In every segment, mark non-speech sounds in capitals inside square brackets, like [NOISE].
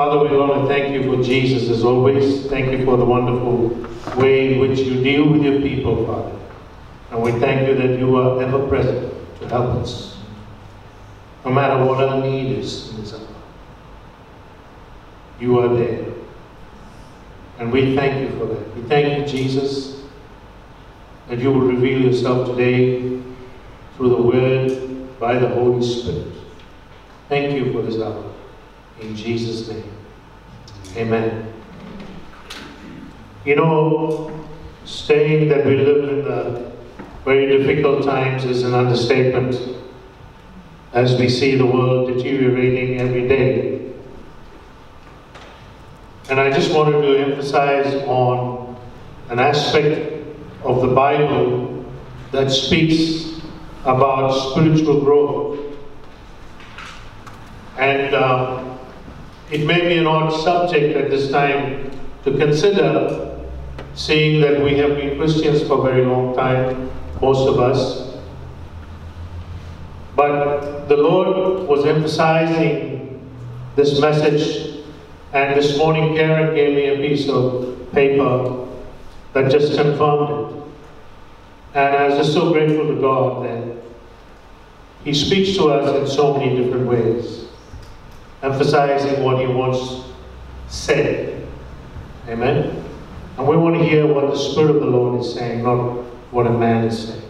Father, we want to thank you for Jesus as always. Thank you for the wonderful way in which you deal with your people, Father. And we thank you that you are ever present to help us, no matter what our need is in this hour. You are there. And we thank you for that. We thank you, Jesus, that you will reveal yourself today through the Word by the Holy Spirit. Thank you for this hour. In Jesus' name. Amen. You know, saying that we live in the very difficult times is an understatement as we see the world deteriorating every day. And I just wanted to emphasize on an aspect of the Bible that speaks about spiritual growth. And uh, it may be an odd subject at this time to consider, seeing that we have been Christians for a very long time, most of us. But the Lord was emphasizing this message, and this morning Karen gave me a piece of paper that just confirmed it. And I was just so grateful to God that He speaks to us in so many different ways, emphasizing what He wants said. Amen? And we want to hear what the Spirit of the Lord is saying, not what a man is saying.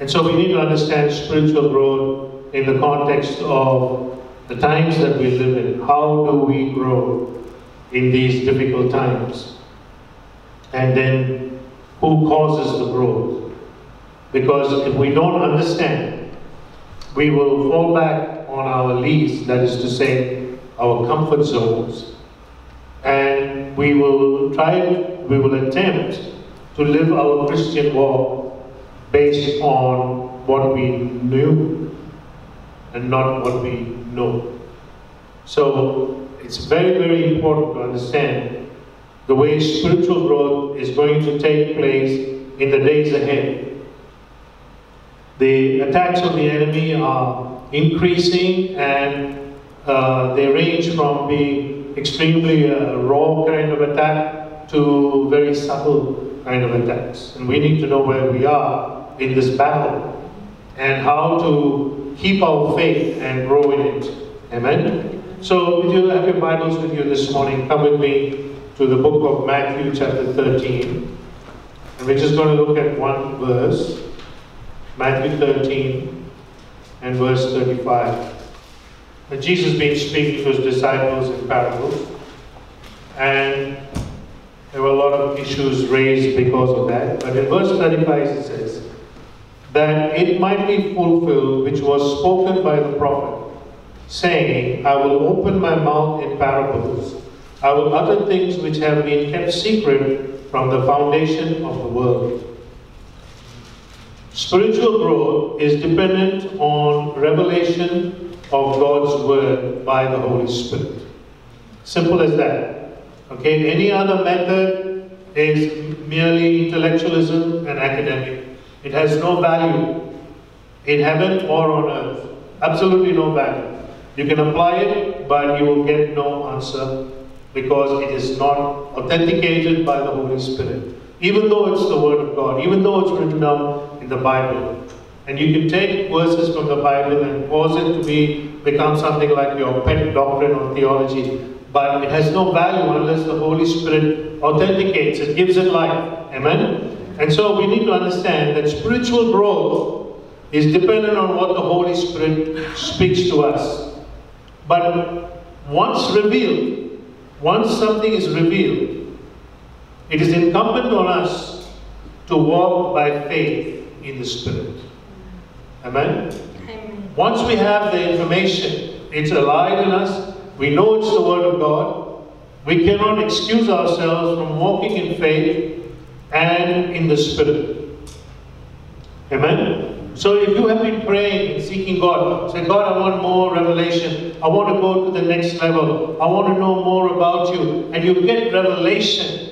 And so we need to understand spiritual growth in the context of the times that we live in. How do we grow in these difficult times? And then who causes the growth? Because if we don't understand, we will fall back on our lease, that is to say, our comfort zones, and we will try, we will attempt to live our Christian walk based on what we knew and not what we know. So it's very, very important to understand the way spiritual growth is going to take place in the days ahead. The attacks of the enemy are increasing and uh, they range from being extremely uh, raw kind of attack to very subtle kind of attacks. And we need to know where we are in this battle and how to keep our faith and grow in it. Amen? So, if you have your Bibles with you this morning, come with me to the book of Matthew, chapter 13. And we're just going to look at one verse Matthew 13 and verse 35. And Jesus been speaking to his disciples in parables. And there were a lot of issues raised because of that. But in verse 35 it says, that it might be fulfilled which was spoken by the prophet, saying, I will open my mouth in parables. I will utter things which have been kept secret from the foundation of the world. Spiritual growth is dependent on revelation of God's word by the Holy Spirit. Simple as that. Okay, any other method is merely intellectualism and academic. It has no value in heaven or on earth. Absolutely no value. You can apply it, but you will get no answer because it is not authenticated by the Holy Spirit. Even though it's the Word of God, even though it's written down in the Bible. And you can take verses from the Bible and cause it to be become something like your pet doctrine or theology, but it has no value unless the Holy Spirit authenticates it, gives it life. Amen? And so we need to understand that spiritual growth is dependent on what the Holy Spirit speaks to us. But once revealed, once something is revealed, it is incumbent on us to walk by faith in the Spirit. Amen? Amen. Once we have the information, it's alive in us, we know it's the Word of God, we cannot excuse ourselves from walking in faith and in the Spirit. Amen? So if you have been praying and seeking God, say, God, I want more revelation. I want to go to the next level. I want to know more about you. And you get revelation.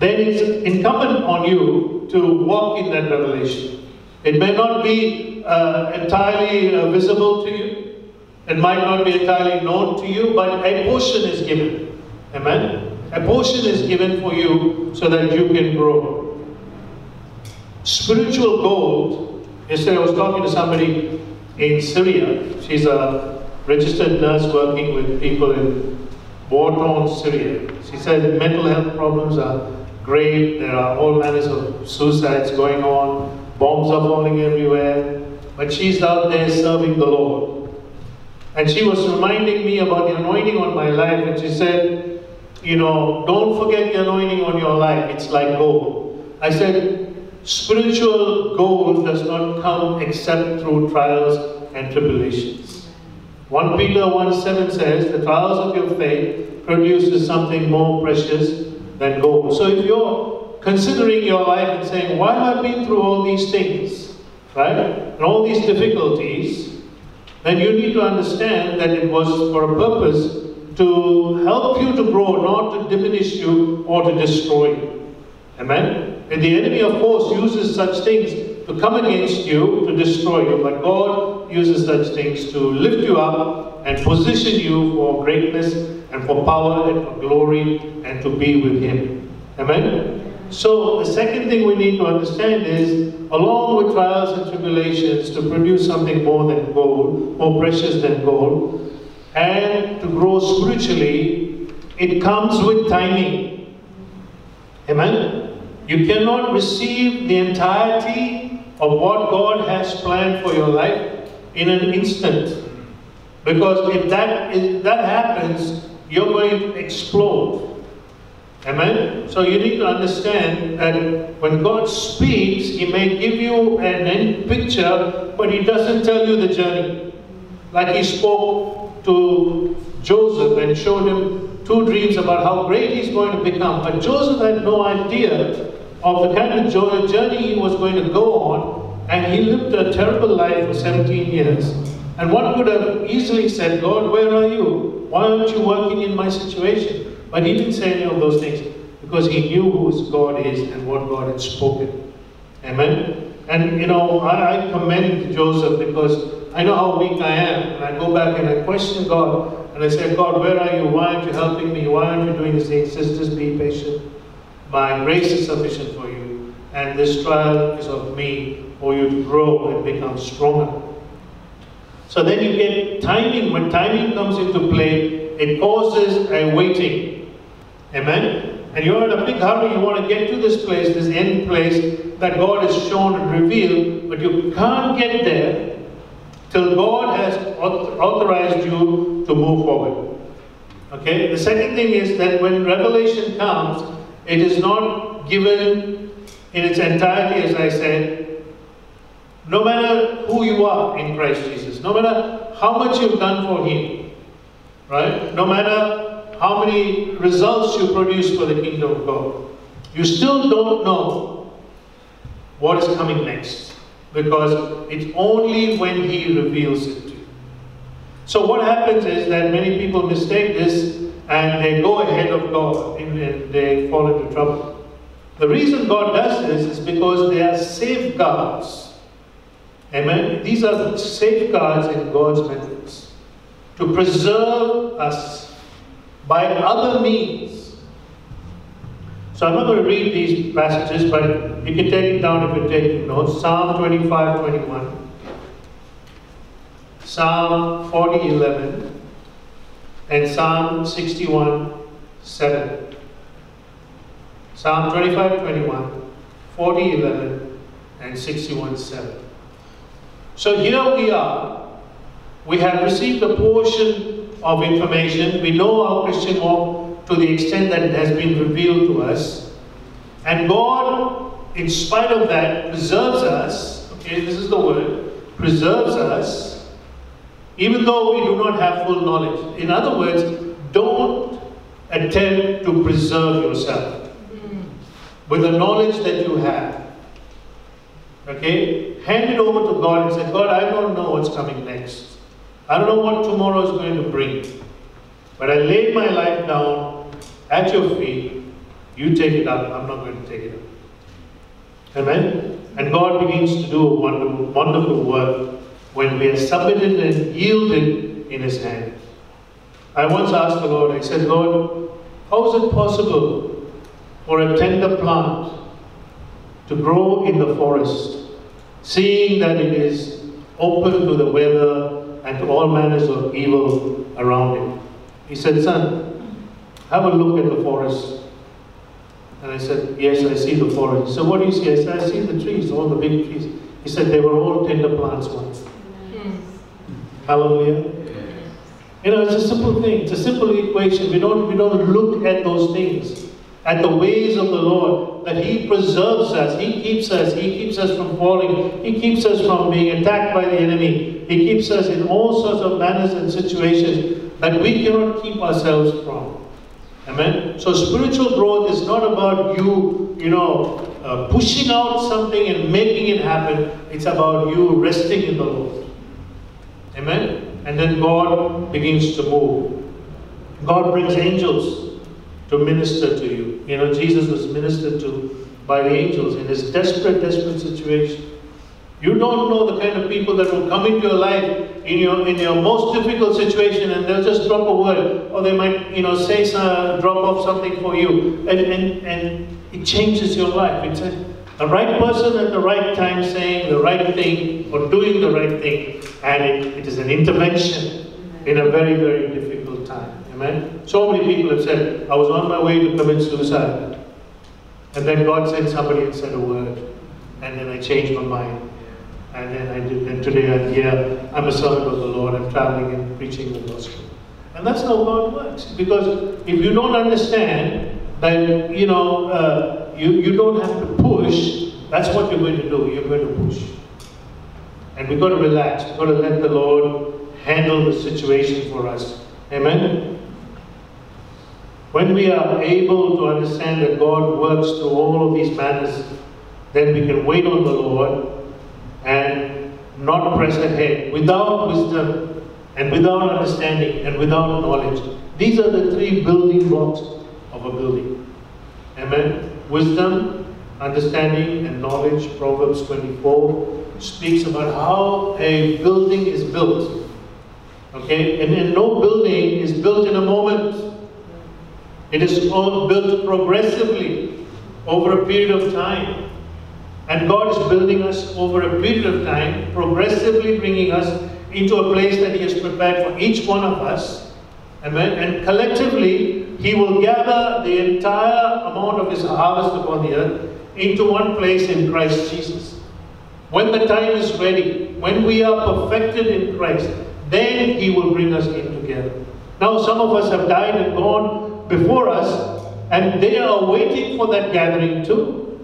Then it's incumbent on you to walk in that revelation. It may not be uh, entirely uh, visible to you. It might not be entirely known to you, but a portion is given. Amen? A portion is given for you so that you can grow. Spiritual gold, yesterday I was talking to somebody in Syria. She's a registered nurse working with people in war-torn Syria. She said mental health problems are great, there are all manners of suicides going on, bombs are falling everywhere, but she's out there serving the Lord. And she was reminding me about the anointing on my life, and she said, you know, don't forget the anointing on your life, it's like gold. I said, spiritual gold does not come except through trials and tribulations. 1 Peter 1 7 says, the trials of your faith produces something more precious than gold. So if you're considering your life and saying, why have I been through all these things, right, and all these difficulties, then you need to understand that it was for a purpose to help you to grow, not to diminish you or to destroy you. Amen? And the enemy, of course, uses such things to come against you, to destroy you, but God uses such things to lift you up and position you for greatness and for power and for glory and to be with Him. Amen? So, the second thing we need to understand is, along with trials and tribulations, to produce something more than gold, more precious than gold, and to grow spiritually, it comes with timing. Amen? You cannot receive the entirety of what God has planned for your life in an instant. Because if that, if that happens, you're going to explode. Amen? So you need to understand that when God speaks, He may give you an end picture, but He doesn't tell you the journey. Like He spoke to Joseph and showed him two dreams about how great he's going to become. But Joseph had no idea of the kind of journey he was going to go on, and he lived a terrible life for 17 years. And one could have easily said, Lord, where are you? Why aren't you working in my situation? But he didn't say any of those things because he knew who God is and what God had spoken. Amen? And you know, I, I commend Joseph because I know how weak I am. And I go back and I question God. And I say, God, where are you? Why aren't you helping me? Why aren't you doing this thing? Sisters, be patient. My grace is sufficient for you. And this trial is of me for you grow and become stronger. So then you get timing. When timing comes into play, it causes a waiting. Amen? And you're in a big hurry, you want to get to this place, this end place that God has shown and revealed, but you can't get there till God has authorized you to move forward. Okay? The second thing is that when revelation comes, it is not given in its entirety, as I said, no matter who you are in Christ Jesus, no matter how much you've done for Him, right? No matter how many results you produce for the kingdom of God, you still don't know what is coming next because it's only when He reveals it to you. So, what happens is that many people mistake this and they go ahead of God and they fall into trouble. The reason God does this is because they are safeguards Amen. These are safeguards in God's methods to preserve us by other means. So I'm not going to read these passages, but you can take it down if you're taking notes. Psalm 25, 21. Psalm 40, 11. And Psalm 61, 7. Psalm 25, 21, 40, 11, and 61, 7. So here we are. We have received a portion of information. We know our Christian walk to the extent that it has been revealed to us. And God, in spite of that, preserves us. Okay, this is the word. Preserves us, even though we do not have full knowledge. In other words, don't attempt to preserve yourself with the knowledge that you have. Okay? Hand it over to God and say, God, I don't know what's coming next. I don't know what tomorrow is going to bring. But I lay my life down at your feet. You take it up. I'm not going to take it up. Amen? And God begins to do a wonderful, wonderful work when we are submitted and yielded in his hand. I once asked the Lord, I said, Lord, how is it possible for a tender plant to grow in the forest, seeing that it is open to the weather and to all manners of evil around it? He said, Son, have a look at the forest. And I said, Yes, I see the forest. So What do you see? I said, I see the trees, all the big trees. He said, They were all tender plants once. Hallelujah. You know, it's a simple thing. It's a simple equation. We don't, we don't look at those things, at the ways of the Lord, that He preserves us. He keeps us. He keeps us from falling. He keeps us from being attacked by the enemy. He keeps us in all sorts of manners and situations that we cannot keep ourselves from. Amen? So spiritual growth is not about you, you know, uh, pushing out something and making it happen. It's about you resting in the Lord. Amen? And then God begins to move. God brings angels to minister to you. You know, Jesus was ministered to by the angels in his desperate, desperate situation. You don't know the kind of people that will come into your life in your in your most difficult situation and they'll just drop a word or they might, you know, say some, drop off something for you and, and, and it changes your life. It's a, the right person at the right time saying the right thing or doing the right thing and it, it is an intervention in a very, very difficult. Amen? So many people have said, I was on my way to commit suicide and then God sent somebody and said a word and then I changed my mind. And then I did, and today I'm here, I'm a servant of the Lord, I'm traveling and preaching the gospel. And that's how God works. Because if you don't understand that, you know, uh, you, you don't have to push, that's what you're going to do. You're going to push. And we've got to relax. We've got to let the Lord handle the situation for us. Amen? When we are able to understand that God works through all of these matters, then we can wait on the Lord and not press ahead without wisdom and without understanding and without knowledge. These are the three building blocks of a building. Amen. Wisdom, understanding, and knowledge. Proverbs 24 speaks about how a building is built. Okay? And, and no building is built in a moment. It is all built progressively over a period of time. And God is building us over a period of time, progressively bringing us into a place that He has prepared for each one of us. Amen. And collectively, He will gather the entire amount of His harvest upon the earth into one place in Christ Jesus. When the time is ready, when we are perfected in Christ, then He will bring us in together. Now, some of us have died and gone before us, and they are waiting for that gathering too.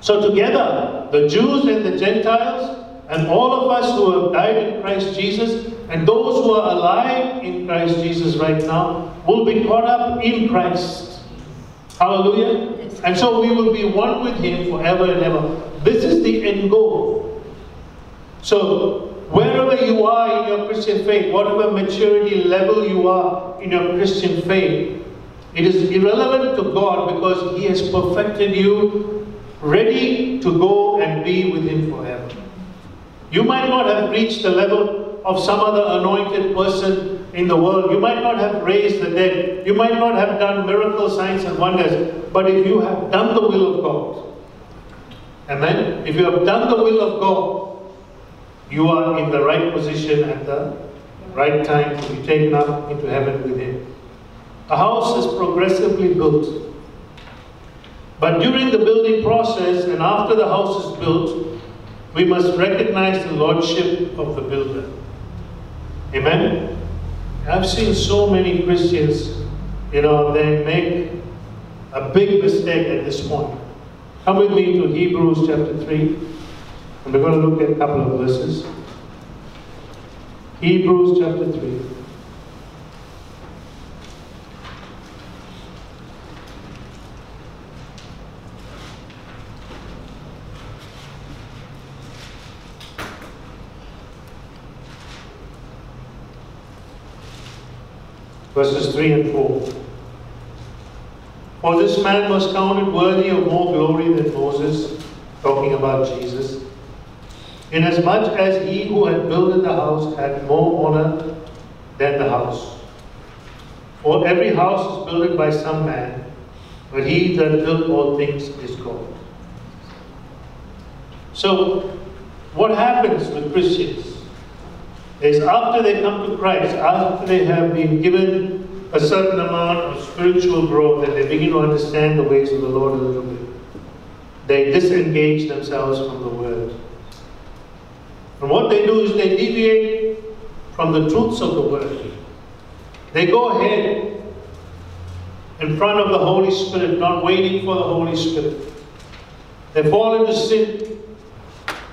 So together, the Jews and the Gentiles, and all of us who have died in Christ Jesus, and those who are alive in Christ Jesus right now, will be caught up in Christ. Hallelujah. And so we will be one with Him forever and ever. This is the end goal. So, wherever you are in your Christian faith, whatever maturity level you are in your Christian faith, it is irrelevant to God because He has perfected you ready to go and be with Him forever. You might not have reached the level of some other anointed person in the world. You might not have raised the dead. You might not have done miracle signs and wonders. But if you have done the will of God, Amen. If you have done the will of God, you are in the right position at the right time to be taken up into heaven with Him. A house is progressively built. But during the building process and after the house is built, we must recognize the lordship of the builder. Amen? I've seen so many Christians, you know, they make a big mistake at this point. Come with me to Hebrews chapter 3, and we're going to look at a couple of verses. Hebrews chapter 3. verses 3 and 4. For this man was counted worthy of more glory than Moses, talking about Jesus, inasmuch as he who had built the house had more honor than the house. For every house is built by some man, but he that built all things is God. So, what happens with Christians is after they come to Christ, after they have been given a certain amount of spiritual growth and they begin to understand the ways of the Lord a little bit, they disengage themselves from the Word. And what they do is they deviate from the truths of the Word. They go ahead in front of the Holy Spirit, not waiting for the Holy Spirit. They fall into sin.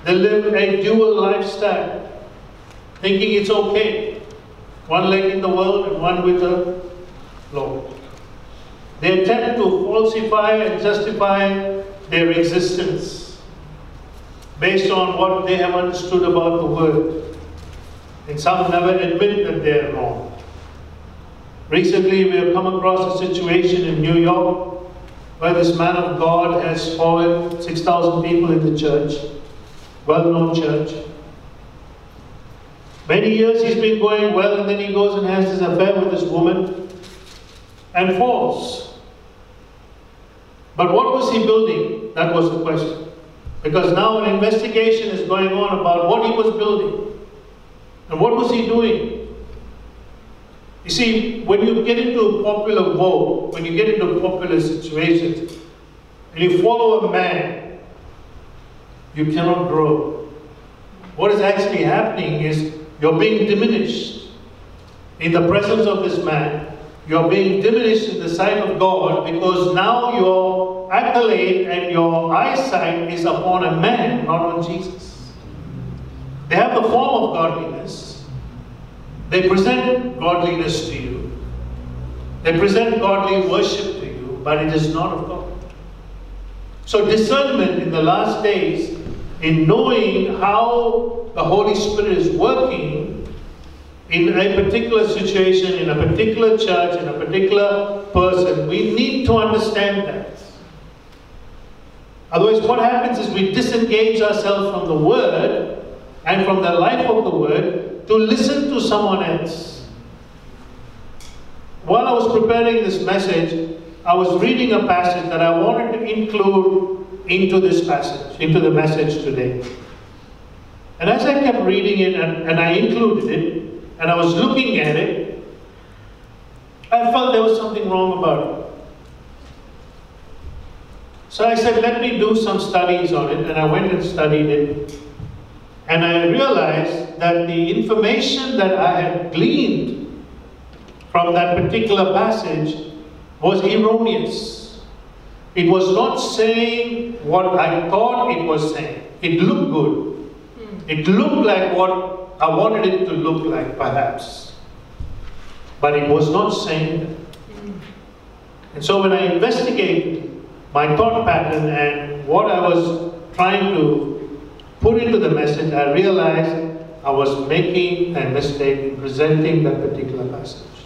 They live a dual lifestyle, thinking it's okay. One leg in the world and one with the Lord. They attempt to falsify and justify their existence based on what they have understood about the Word. And some never admit that they are wrong. Recently, we have come across a situation in New York where this man of God has followed 6,000 people in the church, well-known church. Many years he's been going well and then he goes and has this affair with this woman and falls. But what was he building? That was the question. Because now an investigation is going on about what he was building. And what was he doing? You see, when you get into a popular vote, when you get into popular situations, and you follow a man, you cannot grow. What is actually happening is you're being diminished in the presence of this man. You're being diminished in the sight of God because now your accolade and your eyesight is upon a man, not on Jesus. They have the form of godliness, they present godliness to you. They present godly worship to you, but it is not of God. So, discernment in the last days, in knowing how the Holy Spirit is working in a particular situation, in a particular church, in a particular person, we need to understand that. Otherwise, what happens is we disengage ourselves from the Word and from the life of the Word to listen to someone else. While I was preparing this message, I was reading a passage that I wanted to include into this passage, into the message today. And as I kept reading it and, and I included it, and I was looking at it, I felt there was something wrong about it. So I said, let me do some studies on it, and I went and studied it. And I realized that the information that I had gleaned from that particular passage was erroneous. It was not saying what I thought it was saying. It looked good. Hmm. It looked like what I wanted it to look like, perhaps. But it was not saying that. Hmm. And so when I investigated my thought pattern and what I was trying to put into the message, I realized I was making a mistake in presenting that particular passage.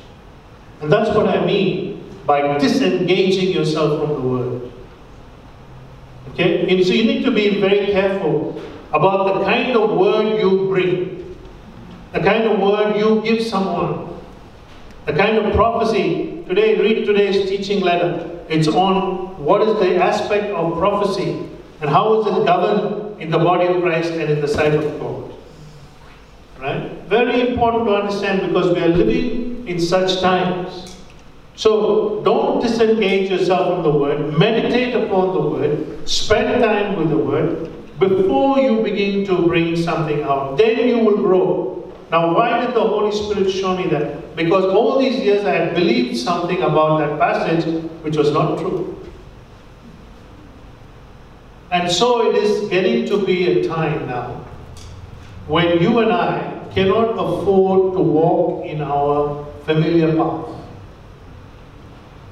And that's what I mean by disengaging yourself from the word. Okay? And so you need to be very careful about the kind of word you bring, the kind of word you give someone, the kind of prophecy. Today, read today's teaching letter. It's on what is the aspect of prophecy and how is it governed in the body of Christ and in the sight of God? Right? Very important to understand because we are living in such times. So don't disengage yourself from the Word. Meditate upon the Word. Spend time with the Word before you begin to bring something out. Then you will grow. Now, why did the Holy Spirit show me that? Because all these years I had believed something about that passage which was not true. And so it is getting to be a time now when you and I cannot afford to walk in our familiar path.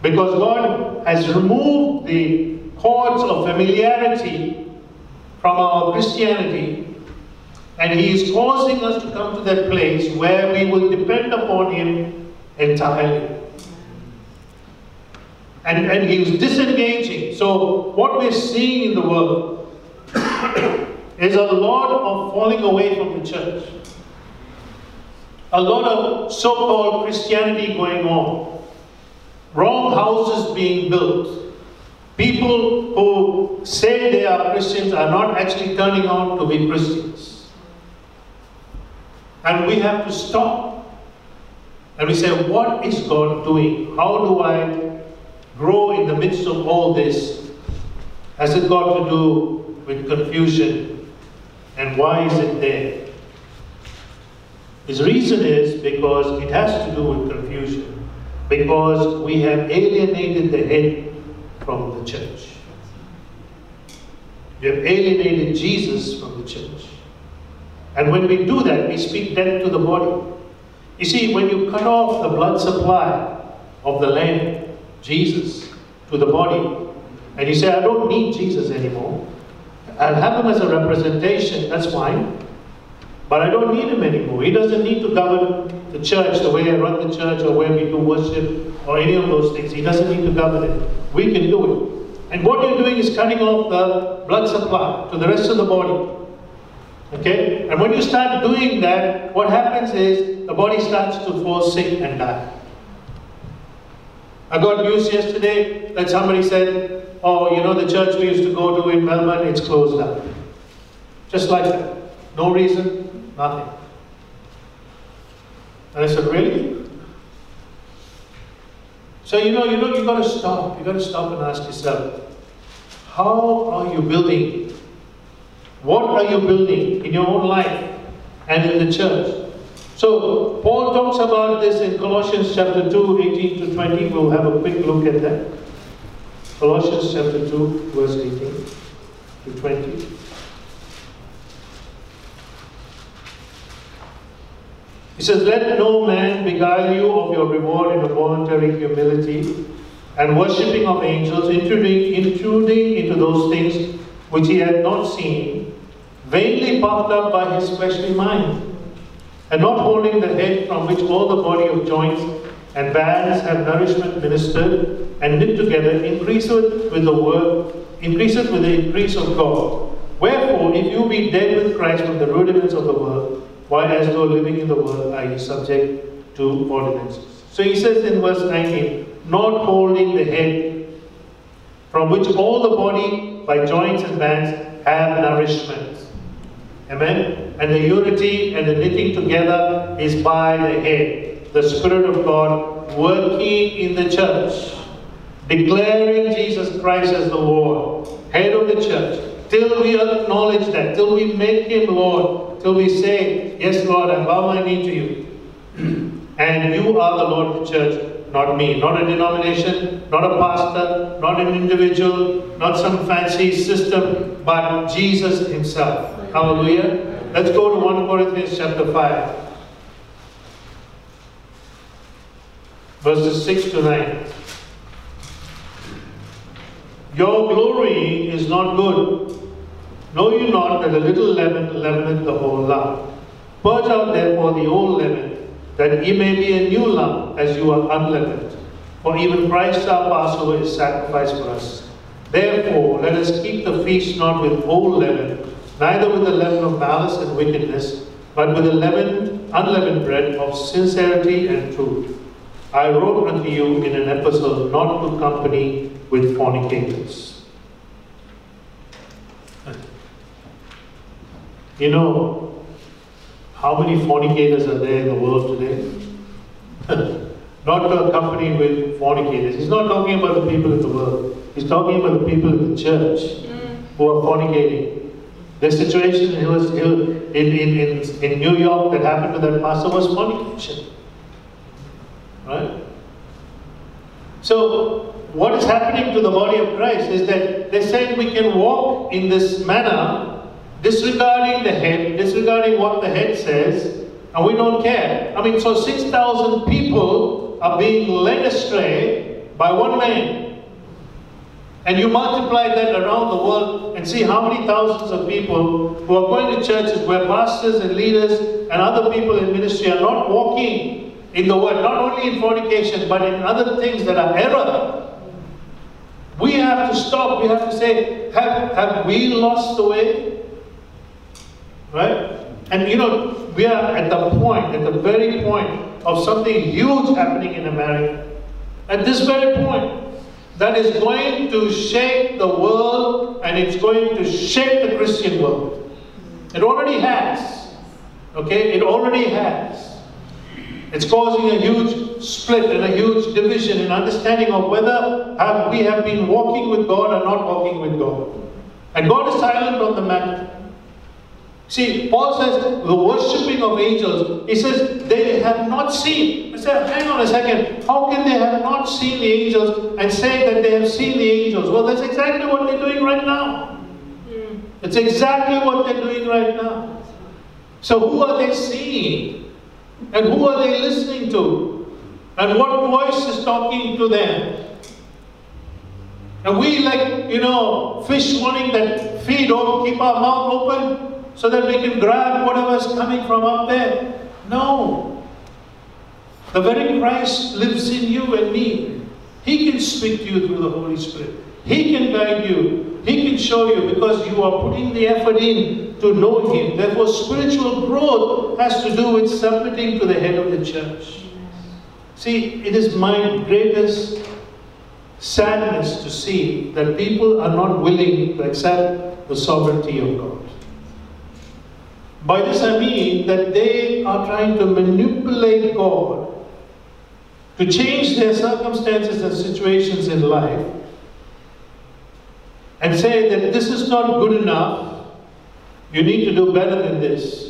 Because God has removed the cords of familiarity from our Christianity and He is causing us to come to that place where we will depend upon Him entirely and, and he is disengaging. So what we're seeing in the world [COUGHS] is a lot of falling away from the church. A lot of so called Christianity going on. Wrong houses being built. People who say they are Christians are not actually turning out to be Christians. And we have to stop. And we say, what is God doing? How do I grow in the midst of all this? Has it got to do with confusion? And why is it there? His reason is because it has to do with confusion. Because we have alienated the head from the church. We have alienated Jesus from the church. And when we do that, we speak death to the body. You see, when you cut off the blood supply of the Lamb, Jesus, to the body, and you say, I don't need Jesus anymore, I'll have him as a representation, that's fine. But I don't need him anymore. He doesn't need to govern the church the way I run the church or where we do worship or any of those things. He doesn't need to govern it. We can do it. And what you're doing is cutting off the blood supply to the rest of the body. Okay? And when you start doing that, what happens is the body starts to fall sick and die. I got news yesterday that somebody said, oh, you know, the church we used to go to in Melbourne, it's closed down. Just like that. No reason, nothing. And I said, really? So you know, you know, you got to stop. You've got to stop and ask yourself, how are you building? What are you building in your own life and in the church? So Paul talks about this in Colossians chapter 2, 18 to 20. We'll have a quick look at that. Colossians chapter 2, verse 18 to 20. He says, Let no man beguile you of your reward in a voluntary humility and worshipping of angels, intruding, intruding into those things which he had not seen, vainly puffed up by his fleshly mind, and not holding the head from which all the body of joints and bands have nourishment ministered and knit together, increaseth with the word, increaseth with the increase of God. Wherefore, if you be dead with Christ from the rudiments of the world, while as though living in the world are ye subject to ordinances. So he says in verse 19, not holding the head, from which all the body by joints and bands have nourishment. Amen? And the unity and the knitting together is by the head, the Spirit of God working in the church, declaring Jesus Christ as the Lord, head of the church, till we acknowledge that, till we make Him Lord, till we say, Yes, Lord, I bow my knee to you. [CLEARS THROAT] and you are the Lord of the church, not me. Not a denomination, not a pastor, not an individual, not some fancy system, but Jesus Himself. Hallelujah. Let's go to 1 Corinthians chapter 5. Verses 6 to 9. Your glory is not good. Know you not that a little leaven leaveneth the whole lump? Purge out therefore the old leaven, that ye may be a new lump, as you are unleavened. For even Christ our Passover is sacrificed for us. Therefore, let us keep the feast not with old leaven, neither with the leaven of malice and wickedness, but with the leaven, unleavened bread of sincerity and truth. I wrote unto you in an epistle not to company with fornicators. You know how many fornicators are there in the world today? [LAUGHS] not to accompany with fornicators. He's not talking about the people in the world. He's talking about the people in the church mm. who are fornicating. The situation in, in, in, in New York that happened to that pastor was fornication. Right? So, what is happening to the body of Christ is that they said we can walk in this manner disregarding the head, disregarding what the head says, and we don't care. I mean, so 6,000 people are being led astray by one man. And you multiply that around the world and see how many thousands of people who are going to churches where pastors and leaders and other people in ministry are not walking in the word, not only in fornication, but in other things that are error. We have to stop. We have to say, have, have we lost the way? Right? And you know, we are at the point, at the very point of something huge happening in America. At this very point, that is going to shake the world and it's going to shake the Christian world. It already has. Okay? It already has. It's causing a huge split and a huge division in understanding of whether have we have been walking with God or not walking with God. And God is silent on the matter. See, Paul says the worshipping of angels, he says they have not seen. I said, hang on a second. How can they have not seen the angels and say that they have seen the angels? Well, that's exactly what they're doing right now. Hmm. It's exactly what they're doing right now. So who are they seeing? And who are they listening to? And what voice is talking to them? And we like, you know, fish wanting that feed or keep our mouth open so that we can grab whatever's coming from up there. No. The very Christ lives in you and me. He can speak to you through the Holy Spirit. He can guide you. He can show you because you are putting the effort in to know Him. Therefore, spiritual growth has to do with submitting to the head of the church. See, it is my greatest sadness to see that people are not willing to accept the sovereignty of God. By this I mean that they are trying to manipulate God to change their circumstances and situations in life and say that this is not good enough, you need to do better than this.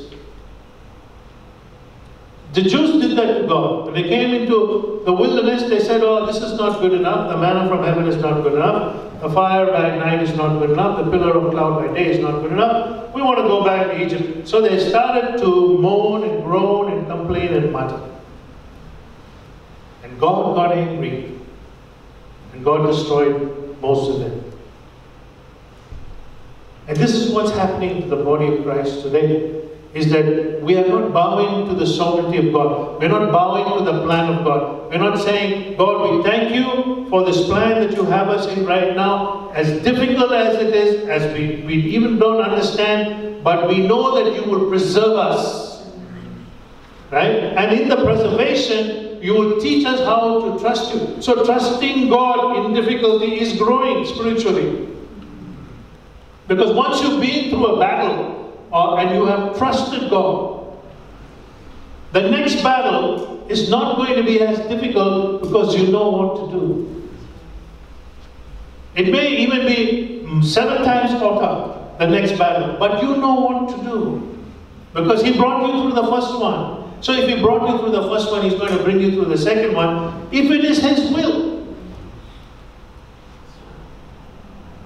The Jews did that to God. When they came into the wilderness, they said, Oh, this is not good enough. The manna from heaven is not good enough. The fire by night is not good enough. The pillar of cloud by day is not good enough. We want to go back to Egypt. So they started to moan and groan and complain and mutter. And God got angry. And God destroyed most of them. And this is what's happening to the body of Christ today is that we are not bowing to the sovereignty of God. We're not bowing to the plan of God. We're not saying, God, we thank you for this plan that you have us in right now, as difficult as it is, as we, we even don't understand, but we know that you will preserve us. Right? And in the preservation, you will teach us how to trust you. So trusting God in difficulty is growing spiritually. Because once you've been through a battle, or, and you have trusted God, the next battle is not going to be as difficult because you know what to do. It may even be seven times hotter, the next battle, but you know what to do. Because He brought you through the first one. So if He brought you through the first one, He's going to bring you through the second one, if it is His will.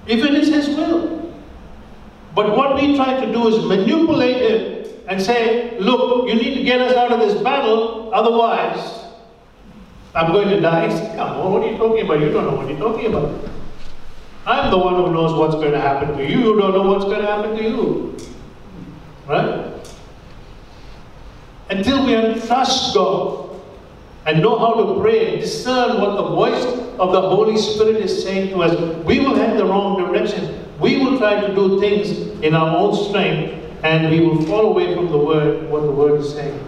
If it is His will. But what we try to do is manipulate him and say, look, you need to get us out of this battle, otherwise I'm going to die. [LAUGHS] Come on, what are you talking about? You don't know what you're talking about. I'm the one who knows what's going to happen to you. You don't know what's going to happen to you. Right? Until we trust God and know how to pray and discern what the voice of the Holy Spirit is saying to us, we will head the wrong direction. We will try to do things in our own strength and we will fall away from the word, what the word is saying.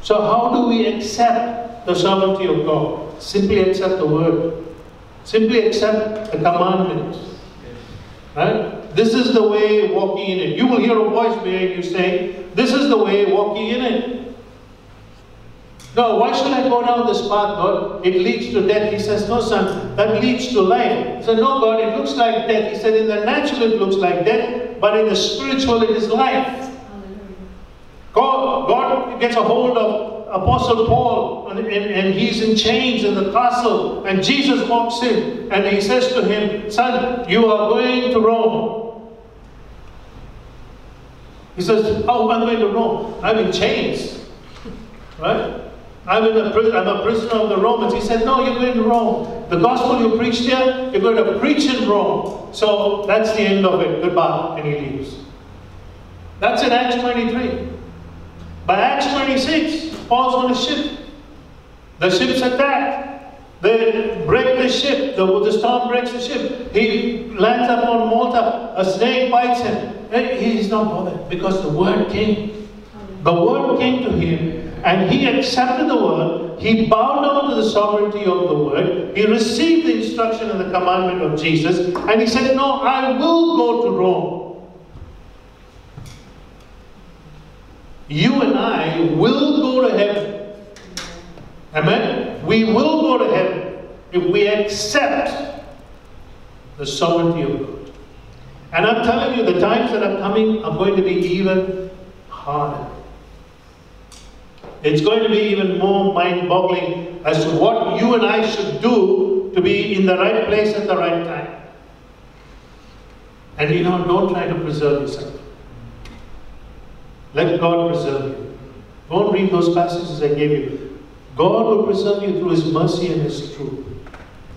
So how do we accept the sovereignty of God? Simply accept the word. Simply accept the commandments. Right? This is the way walking in it. You will hear a voice behind you saying, This is the way walking in it. No, why should I go down this path, God? It leads to death. He says, No, son, that leads to life. He said, No, God, it looks like death. He said, In the natural, it looks like death, but in the spiritual, it is life. God, God gets a hold of Apostle Paul, and, and, and, he's in chains in the castle, and Jesus walks in, and he says to him, Son, you are going to Rome. He says, How am I going to Rome? I'm in chains. Right? I'm, in a, I'm a prisoner of the Romans. He said, No, you're going to Rome. The gospel you preached here, you're going to preach in Rome. So that's the end of it. Goodbye. And he leaves. That's in Acts 23. By Acts 26, Paul's on a ship. The ship's attacked. They break the ship, the, the storm breaks the ship. He lands up on Malta, a snake bites him. He's not bothered because the word came. The word came to him and he accepted the word. He bowed down to the sovereignty of the word. He received the instruction and the commandment of Jesus and he said, No, I will go to Rome. You and I will go to heaven. Amen? We will go to heaven if we accept the sovereignty of God. And I'm telling you, the times that are coming are going to be even harder. It's going to be even more mind boggling as to what you and I should do to be in the right place at the right time. And you know, don't try to preserve yourself. Let God preserve you. Don't read those passages I gave you. God will preserve you through His mercy and His truth.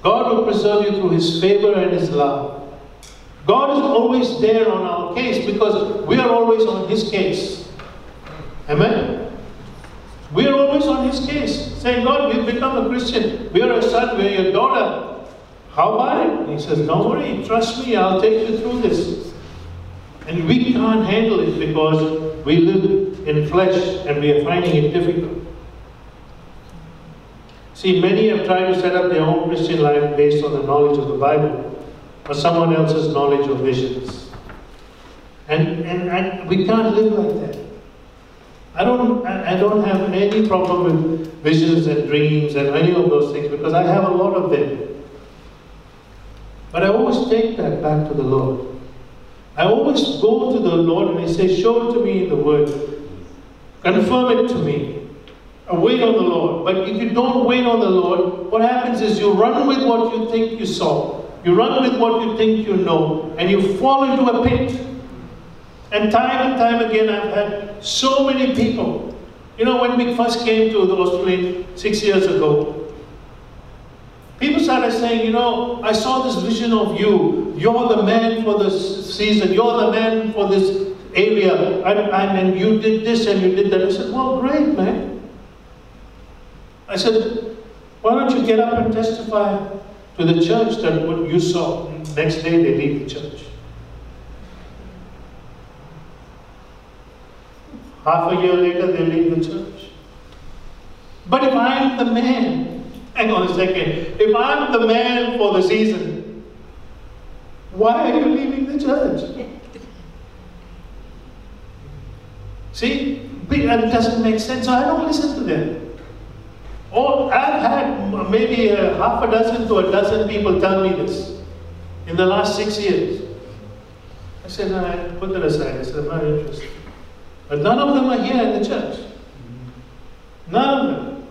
God will preserve you through His favor and His love. God is always there on our case because we are always on His case. Amen? We are always on His case, saying, God, we've become a Christian. We are a son, we are your daughter. How about it? He says, Don't worry, trust me, I'll take you through this. And we can't handle it because we live in flesh and we are finding it difficult. See, many have tried to set up their own Christian life based on the knowledge of the Bible or someone else's knowledge or visions. And, and, and we can't live like that. I don't, I don't have any problem with visions and dreams and any of those things because I have a lot of them. But I always take that back to the Lord. I always go to the Lord and I say, Show it to me in the Word. Confirm it to me. I wait on the Lord. But if you don't wait on the Lord, what happens is you run with what you think you saw. You run with what you think you know. And you fall into a pit. And time and time again, I've had so many people. You know, when we first came to the Australia six years ago, People started saying, you know, I saw this vision of you. You're the man for this season. You're the man for this area. And, and, and you did this and you did that. I said, well, great, man. I said, why don't you get up and testify to the church that what you saw? Next day they leave the church. Half a year later they leave the church. But if I'm the man Hang on a second. If I'm the man for the season, why are you leaving the church? See? It doesn't make sense, so I don't listen to them. Or I've had maybe a half a dozen to a dozen people tell me this in the last six years. I said, no, I put that aside. I said, I'm not interested. But none of them are here in the church. None of them.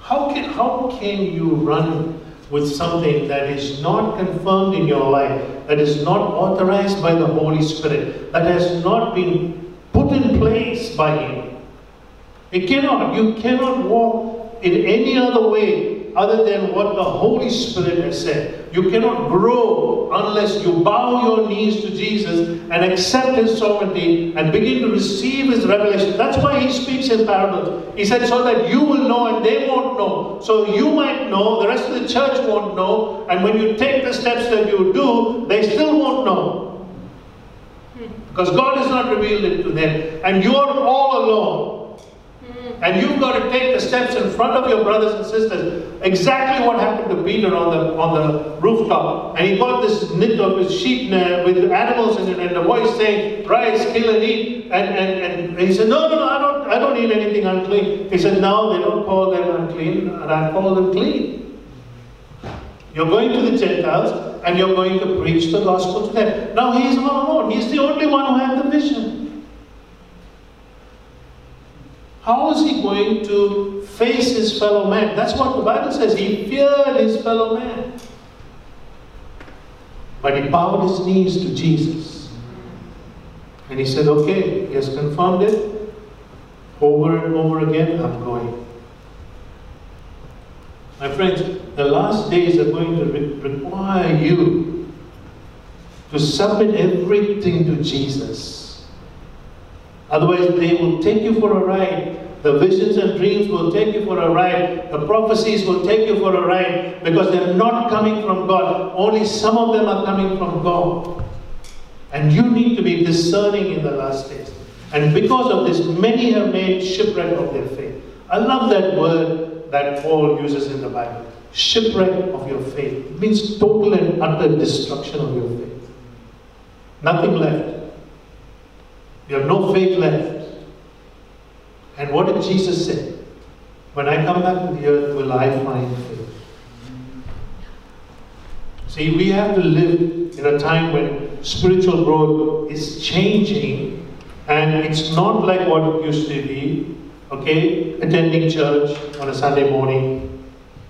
How can, how can you run with something that is not confirmed in your life, that is not authorized by the Holy Spirit, that has not been put in place by Him? It cannot. You cannot walk in any other way other than what the Holy Spirit has said. You cannot grow unless you bow your knees to Jesus and accept His sovereignty and begin to receive His revelation. That's why He speaks in parables. He said, so that you will know and they won't know. So you might know, the rest of the church won't know, and when you take the steps that you do, they still won't know. Hmm. Because God has not revealed it to them. And you're all alone. And you've got to take the steps in front of your brothers and sisters. Exactly what happened to Peter on the on the rooftop. And he got this knit of his sheep uh, with animals in it, and the voice saying, Rise, kill and eat. And, and, and he said, No, no, no, I don't I don't eat anything unclean. He said, No, they don't call them unclean, and I call them clean. You're going to the Gentiles and you're going to preach the gospel to them. Now he's all alone. He's the only one who had the vision. How is he going to face his fellow man? That's what the Bible says. He feared his fellow man. But he bowed his knees to Jesus. And he said, okay, he has confirmed it. Over and over again, I'm going. My friends, the last days are going to re require you to submit everything to Jesus. Otherwise, they will take you for a ride The visions and dreams will take you for a ride. The prophecies will take you for a ride because they're not coming from God. Only some of them are coming from God. And you need to be discerning in the last days. And because of this, many have made shipwreck of their faith. I love that word that Paul uses in the Bible. Shipwreck of your faith. It means total and utter destruction of your faith. Nothing left. You have no faith left. And what did Jesus say? When I come back to the earth, will I find faith? See, we have to live in a time when spiritual growth is changing and it's not like what it used to be. Okay, attending church on a Sunday morning,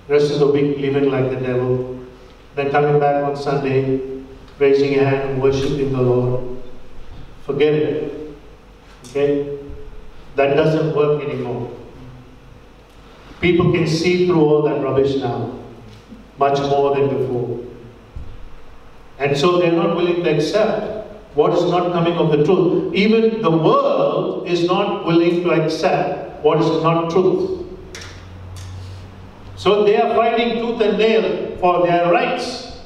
rest of the week living like the devil, then coming back on Sunday, raising your hand and worshiping the Lord. Forget it. Okay? That doesn't work anymore. People can see through all that rubbish now, much more than before. And so they're not willing to accept what is not coming of the truth. Even the world is not willing to accept what is not truth. So they are fighting tooth and nail for their rights.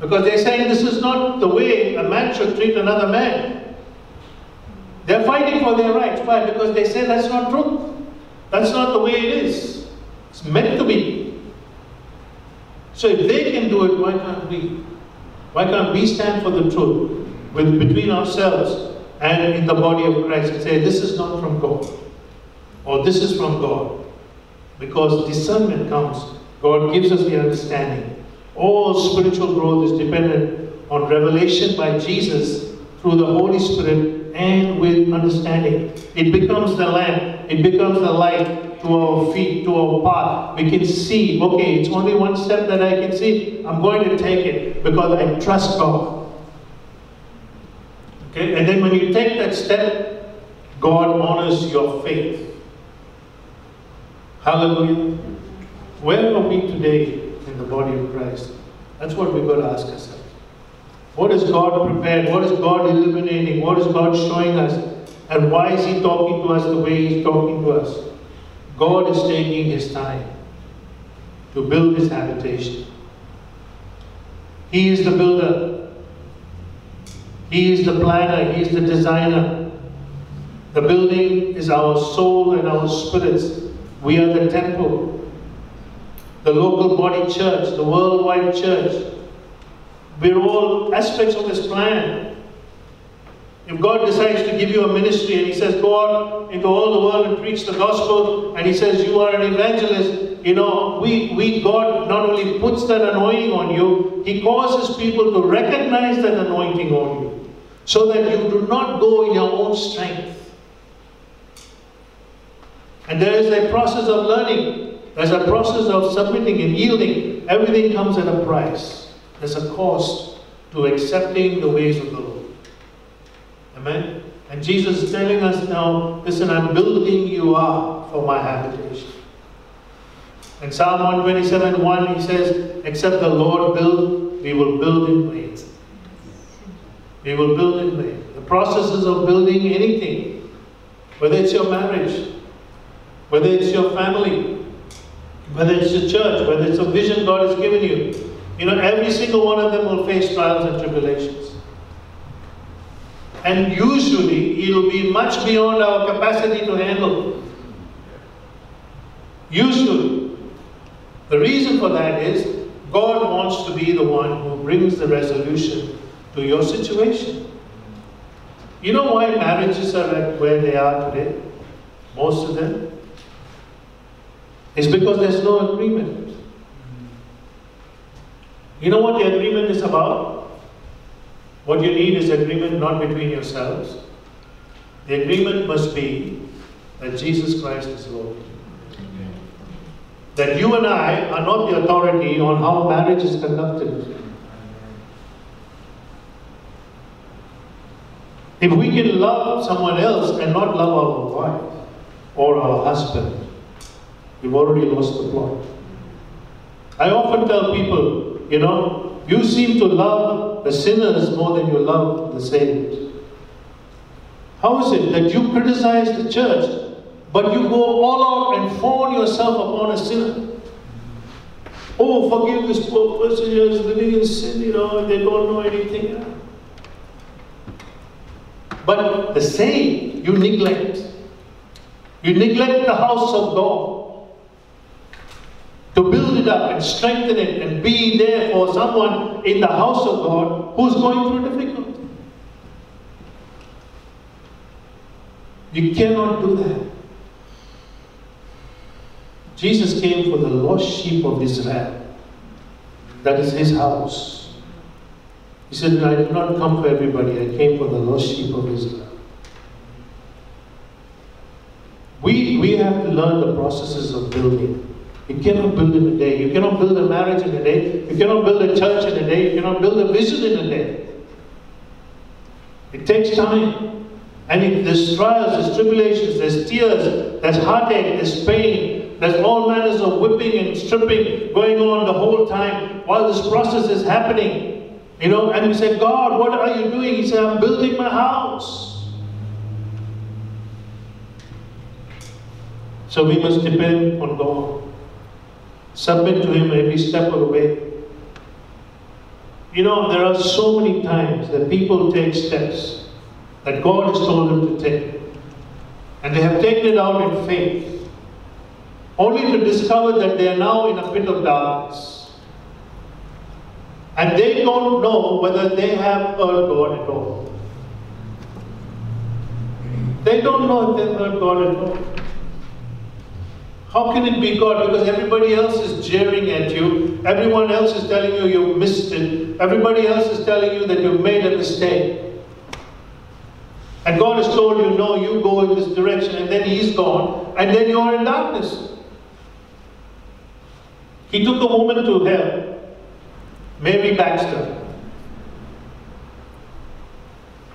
Because they're saying this is not the way a man should treat another man. They're fighting for their rights. Why? Because they say that's not truth. That's not the way it is. It's meant to be. So if they can do it, why can't we? Why can't we stand for the truth with, between ourselves and in the body of Christ and say, this is not from God, or this is from God? Because discernment comes. God gives us the understanding. All spiritual growth is dependent on revelation by Jesus through the Holy Spirit and with understanding. It becomes the lamp, it becomes the light to our feet, to our path. We can see, okay, it's only one step that I can see. I'm going to take it because I trust God. Okay, and then when you take that step, God honors your faith. Hallelujah. Where are we today in the body of Christ? That's what we've got to ask ourselves. What is God prepared? What is God illuminating? What is God showing us? And why is He talking to us the way He's talking to us? God is taking His time to build His habitation. He is the builder. He is the planner. He is the designer. The building is our soul and our spirits. We are the temple. The local body church, the worldwide church. We're all aspects of His plan. If God decides to give you a ministry and He says, go out into all the world and preach the gospel, and He says, you are an evangelist, you know, we, we, God not only puts that anointing on you, He causes people to recognize that anointing on you. So that you do not go in your own strength. And there is a process of learning. There's a process of submitting and yielding. Everything comes at a price. There's a cost to accepting the ways of the Lord. Amen? And Jesus is telling us now, listen, I'm building you up for my habitation. In Psalm 127 1, he says, Except the Lord build, we will build in vain. We will build in vain. The processes of building anything, whether it's your marriage, whether it's your family, whether it's your church, whether it's a vision God has given you, you know, every single one of them will face trials and tribulations. And usually, it'll be much beyond our capacity to handle. Usually. The reason for that is God wants to be the one who brings the resolution to your situation. You know why marriages are at where they are today? Most of them? It's because there's no agreement. You know what the agreement is about? What you need is agreement not between yourselves. The agreement must be that Jesus Christ is Lord. That you and I are not the authority on how marriage is conducted. If we can love someone else and not love our wife or our husband, we've already lost the plot. I often tell people, you know, you seem to love the sinners more than you love the saved. How is it that you criticize the church, but you go all out and fawn yourself upon a sinner. Oh, forgive this poor person who is living in sin, you know, they don't know anything. But the same you neglect. You neglect the house of God to build it up and strengthen it and be there for someone in the house of God who's going through difficulty. You cannot do that. Jesus came for the lost sheep of Israel. That is his house. He said, I did not come for everybody, I came for the lost sheep of Israel. We, we have to learn the processes of building. You cannot build in a day. You cannot build a marriage in a day. You cannot build a church in a day. You cannot build a vision in a day. It takes time. And it, there's trials, there's tribulations, there's tears, there's heartache, there's pain, there's all manners of whipping and stripping going on the whole time while this process is happening. You know, and we say, God, what are you doing? He said, I'm building my house. So we must depend on God. Submit to Him every step of the way. You know, there are so many times that people take steps that God has told them to take. And they have taken it out in faith, only to discover that they are now in a pit of darkness. And they don't know whether they have heard God at all. They don't know if they've heard God at all. How can it be God? Because everybody else is jeering at you. Everyone else is telling you you missed it. Everybody else is telling you that you've made a mistake. And God has told you, no, you go in this direction, and then He's gone, and then you're in darkness. He took a woman to hell, Mary Baxter,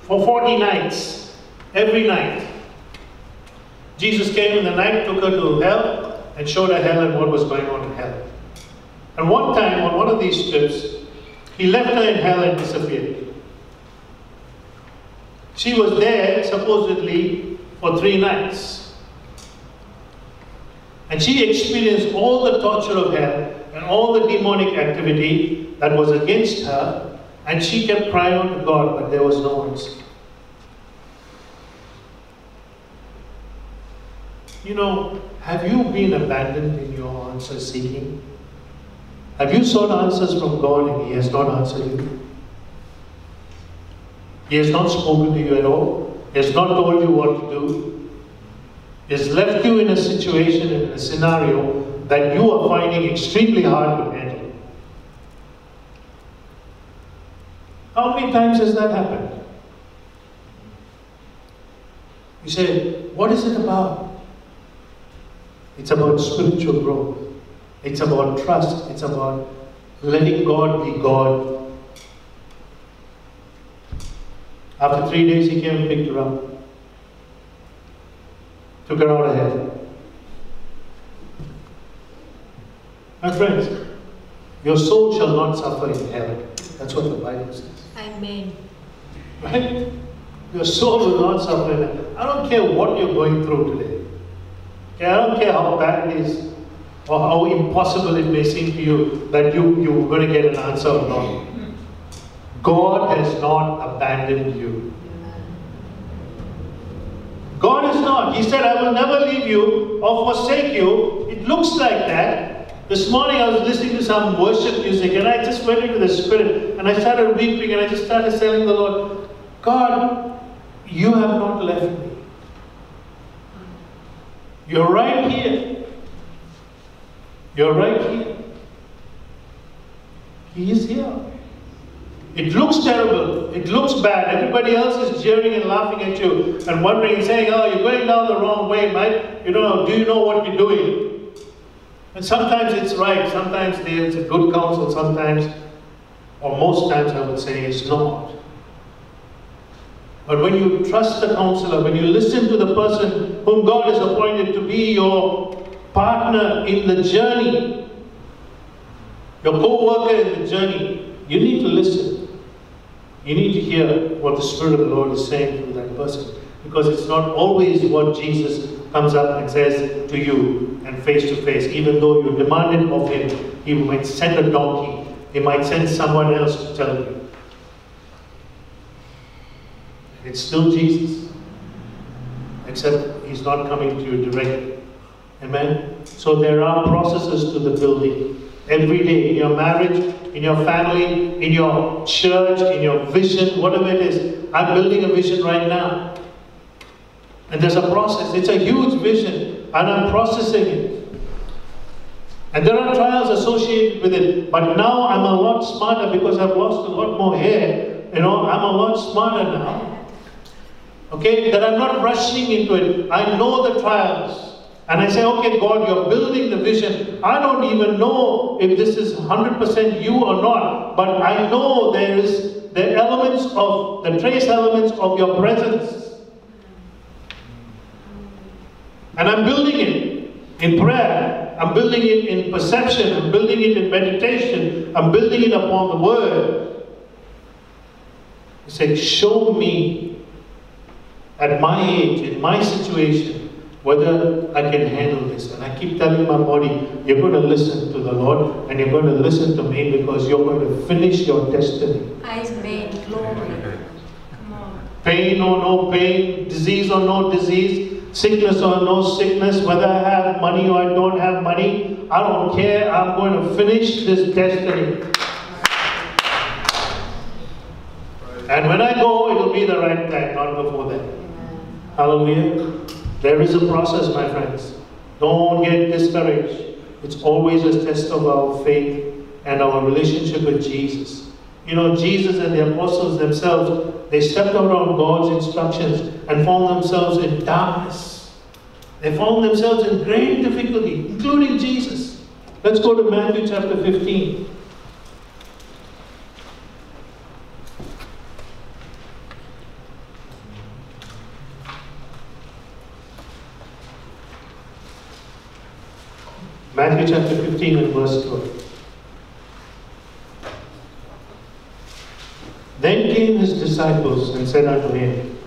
for 40 nights, every night. Jesus came in the night, took her to hell, and showed her hell and what was going on in hell. And one time, on one of these trips, he left her in hell and disappeared. She was there, supposedly, for three nights. And she experienced all the torture of hell and all the demonic activity that was against her, and she kept crying out to God, but there was no answer. You know, have you been abandoned in your answer seeking? Have you sought answers from God and He has not answered you? He has not spoken to you at all. He has not told you what to do. He has left you in a situation, in a scenario that you are finding extremely hard to handle. How many times has that happened? You say, what is it about? It's about spiritual growth. It's about trust. It's about letting God be God. After three days, he came and picked her up. Took her out of ahead. My friends, your soul shall not suffer in hell. That's what the Bible says. Amen. Right? Your soul will not suffer in hell. I don't care what you're going through today. Okay, I don't care how bad it is or how impossible it may seem to you that you, you're going to get an answer or not. God has not abandoned you. God is not. He said, I will never leave you or forsake you. It looks like that. This morning I was listening to some worship music and I just went into the spirit and I started weeping and I just started telling the Lord, God, you have not left me. You're right here. You're right here. He is here. It looks terrible. It looks bad. Everybody else is jeering and laughing at you and wondering saying, oh, you're going down the wrong way, mate. You know, do you know what you're doing? And sometimes it's right. Sometimes there's a good counsel. Sometimes, or most times I would say, it's not. But when you trust the counselor, when you listen to the person whom God has appointed to be your partner in the journey, your co worker in the journey, you need to listen. You need to hear what the Spirit of the Lord is saying through that person. Because it's not always what Jesus comes up and says to you and face to face, even though you demanded of him, he might send a donkey, he might send someone else to tell you. It's still Jesus, except he's not coming to you directly. Amen? So there are processes to the building. Every day, in your marriage, in your family, in your church, in your vision, whatever it is. I'm building a vision right now. And there's a process. It's a huge vision, and I'm processing it. And there are trials associated with it. But now I'm a lot smarter because I've lost a lot more hair. You know, I'm a lot smarter now. Okay? That I'm not rushing into it. I know the trials. And I say, okay, God, you're building the vision. I don't even know if this is 100% you or not, but I know there is the elements of, the trace elements of your presence. And I'm building it in prayer. I'm building it in perception. I'm building it in meditation. I'm building it upon the word. He said, show me at my age, in my situation, whether I can handle this. And I keep telling my body, you're going to listen to the Lord and you're going to listen to me because you're going to finish your destiny. Amen. Glory. Come on. Pain or no pain, disease or no disease, sickness or no sickness, whether I have money or I don't have money, I don't care. I'm going to finish this destiny. And when I go, it'll be the right time, not before that. Hallelujah. There is a process, my friends. Don't get discouraged. It's always a test of our faith and our relationship with Jesus. You know, Jesus and the apostles themselves, they stepped out on God's instructions and found themselves in darkness. They found themselves in great difficulty, including Jesus. Let's go to Matthew chapter 15. Matthew chapter 15 and verse 12. Then came his disciples and said unto him,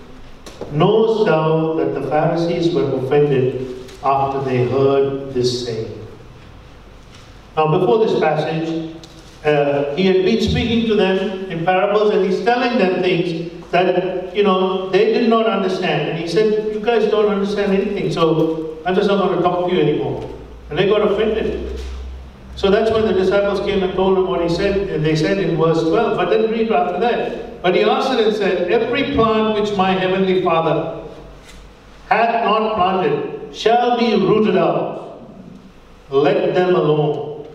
Knowest thou that the Pharisees were offended after they heard this saying? Now, before this passage, uh, he had been speaking to them in parables and he's telling them things that, you know, they did not understand. And he said, You guys don't understand anything, so I'm just not going to talk to you anymore. And they got offended. So that's when the disciples came and told him what he said, they said in verse 12, but then read after that. But he answered and said, Every plant which my heavenly Father hath not planted shall be rooted out. Let them alone.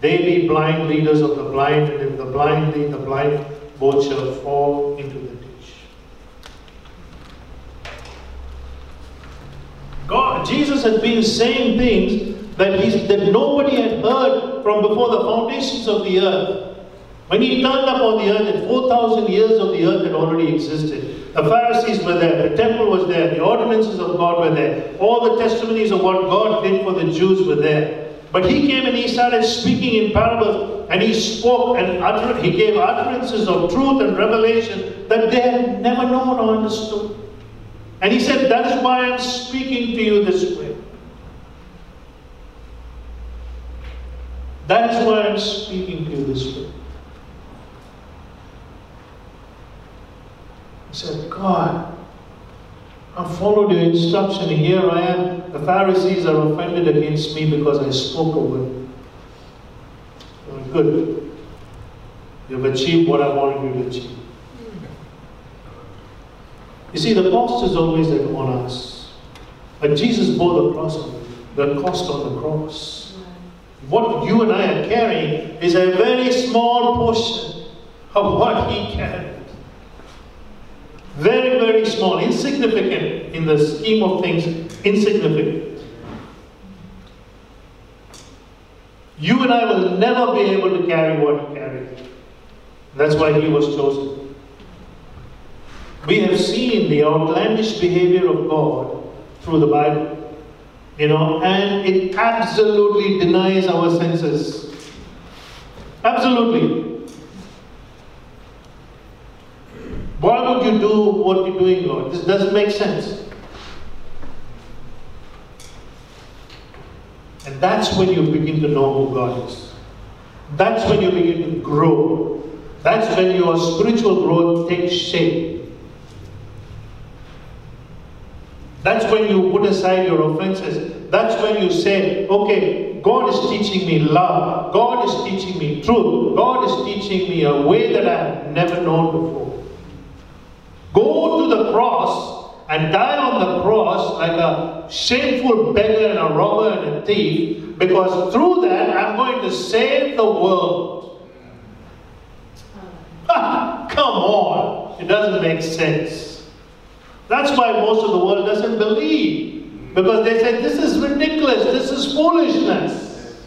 They be blind leaders of the blind, and if the blind lead the blind, both shall fall into the ditch. God, Jesus had been saying things that, he, that nobody had heard from before the foundations of the earth. When he turned up on the earth, and 4,000 years of the earth had already existed. The Pharisees were there, the temple was there, the ordinances of God were there, all the testimonies of what God did for the Jews were there. But he came and he started speaking in parables, and he spoke and uttered, he gave utterances of truth and revelation that they had never known or understood. And he said, That is why I'm speaking to you this way. That is why I'm speaking to you this way. He said, God, I followed your instruction, and here I am. The Pharisees are offended against me because I spoke a word. Well, good. You've achieved what I wanted you to achieve. You see, the cost is always on us. But Jesus bore the cross, the cost on the cross. What you and I are carrying is a very small portion of what he carried. Very, very small, insignificant in the scheme of things, insignificant. You and I will never be able to carry what he carried. That's why he was chosen. We have seen the outlandish behavior of God through the Bible. You know, and it absolutely denies our senses. Absolutely. Why would you do what you're doing, Lord? This doesn't make sense. And that's when you begin to know who God is. That's when you begin to grow. That's when your spiritual growth takes shape. That's when you put aside your offenses. That's when you say, okay, God is teaching me love. God is teaching me truth. God is teaching me a way that I have never known before. Go to the cross and die on the cross like a shameful beggar and a robber and a thief because through that I'm going to save the world. Ah, come on. It doesn't make sense. That's why most of the world doesn't believe. Because they say, this is ridiculous, this is foolishness.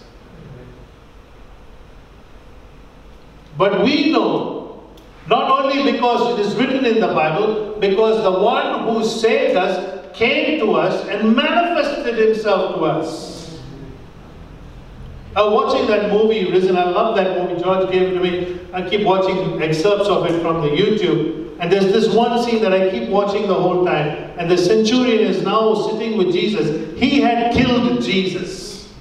But we know, not only because it is written in the Bible, because the one who saved us came to us and manifested himself to us. I was watching that movie, Risen. I love that movie. George gave it to me. I keep watching excerpts of it from the YouTube. And there's this one scene that I keep watching the whole time. And the centurion is now sitting with Jesus. He had killed Jesus.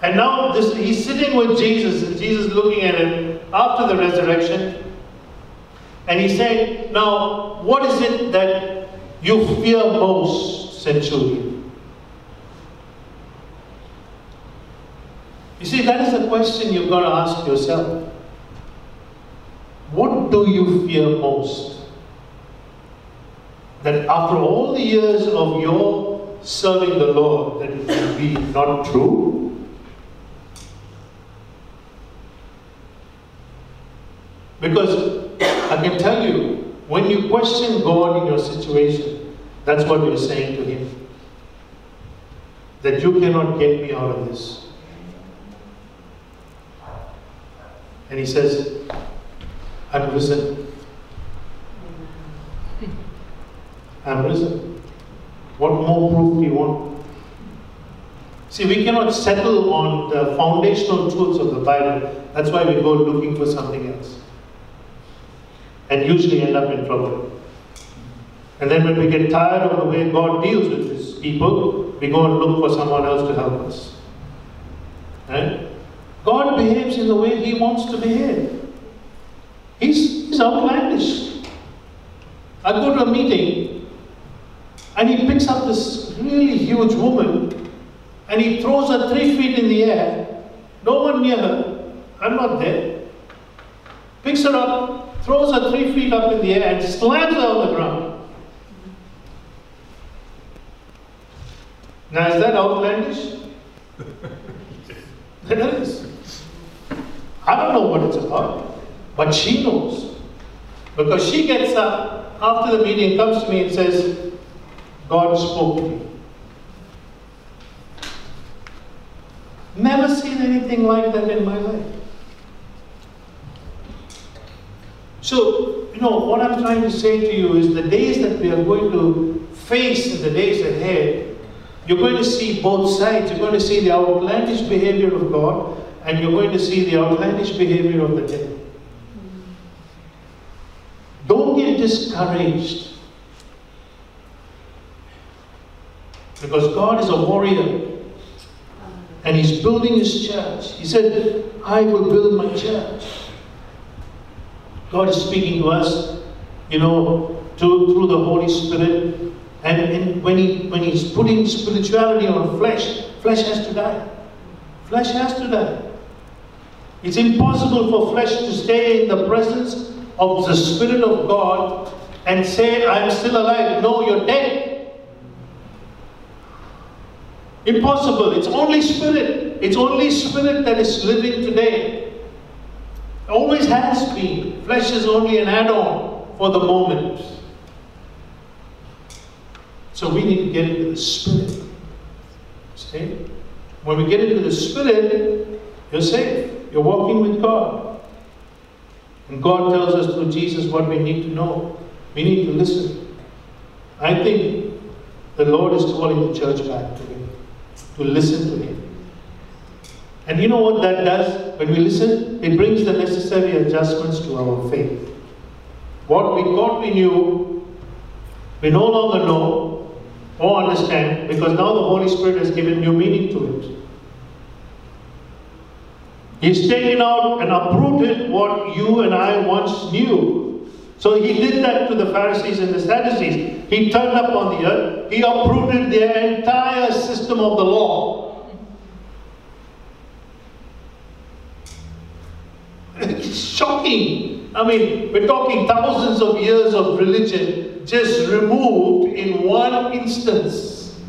And now this, he's sitting with Jesus, and Jesus looking at him after the resurrection. And he said, Now, what is it that you fear most, centurion? You see, that is a question you've got to ask yourself. What do you fear most? That after all the years of your serving the Lord, that it will be not true? Because I can tell you, when you question God in your situation, that's what you're saying to Him. That you cannot get me out of this. And He says, I'm risen. I'm risen. What more proof do you want? See, we cannot settle on the foundational truths of the Bible. That's why we go looking for something else. And usually end up in trouble. And then when we get tired of the way God deals with his people, we go and look for someone else to help us. Right? God behaves in the way he wants to behave. He's, he's outlandish. I go to a meeting and he picks up this really huge woman and he throws her three feet in the air. No one near her. I'm not there. Picks her up, throws her three feet up in the air and slams her on the ground. Now, is that outlandish? [LAUGHS] it is. I don't know what it's about, but she knows. Because she gets up after the meeting, comes to me and says, God spoke to me. Never seen anything like that in my life. So, you know, what I'm trying to say to you is the days that we are going to face in the days ahead, you're going to see both sides. You're going to see the outlandish behavior of God, and you're going to see the outlandish behavior of the devil. Don't get discouraged. Because God is a warrior. And He's building His church. He said, I will build my church. God is speaking to us, you know, through, through the Holy Spirit. And, and when, he, when He's putting spirituality on flesh, flesh has to die. Flesh has to die. It's impossible for flesh to stay in the presence of the Spirit of God and say, I'm still alive. No, you're dead. Impossible. It's only spirit. It's only spirit that is living today. Always has been. Flesh is only an add on for the moment. So we need to get into the spirit. See? When we get into the spirit, you're safe. You're walking with God. And God tells us through Jesus what we need to know. We need to listen. I think the Lord is calling the church back to Him, to listen to Him. And you know what that does? When we listen, it brings the necessary adjustments to our faith. What we thought we knew, we no longer know, or understand because now the Holy Spirit has given new meaning to it. He's taken out and uprooted what you and I once knew. So he did that to the Pharisees and the Sadducees. He turned up on the earth, he uprooted their entire system of the law. It's shocking. I mean, we're talking thousands of years of religion just removed in one instance.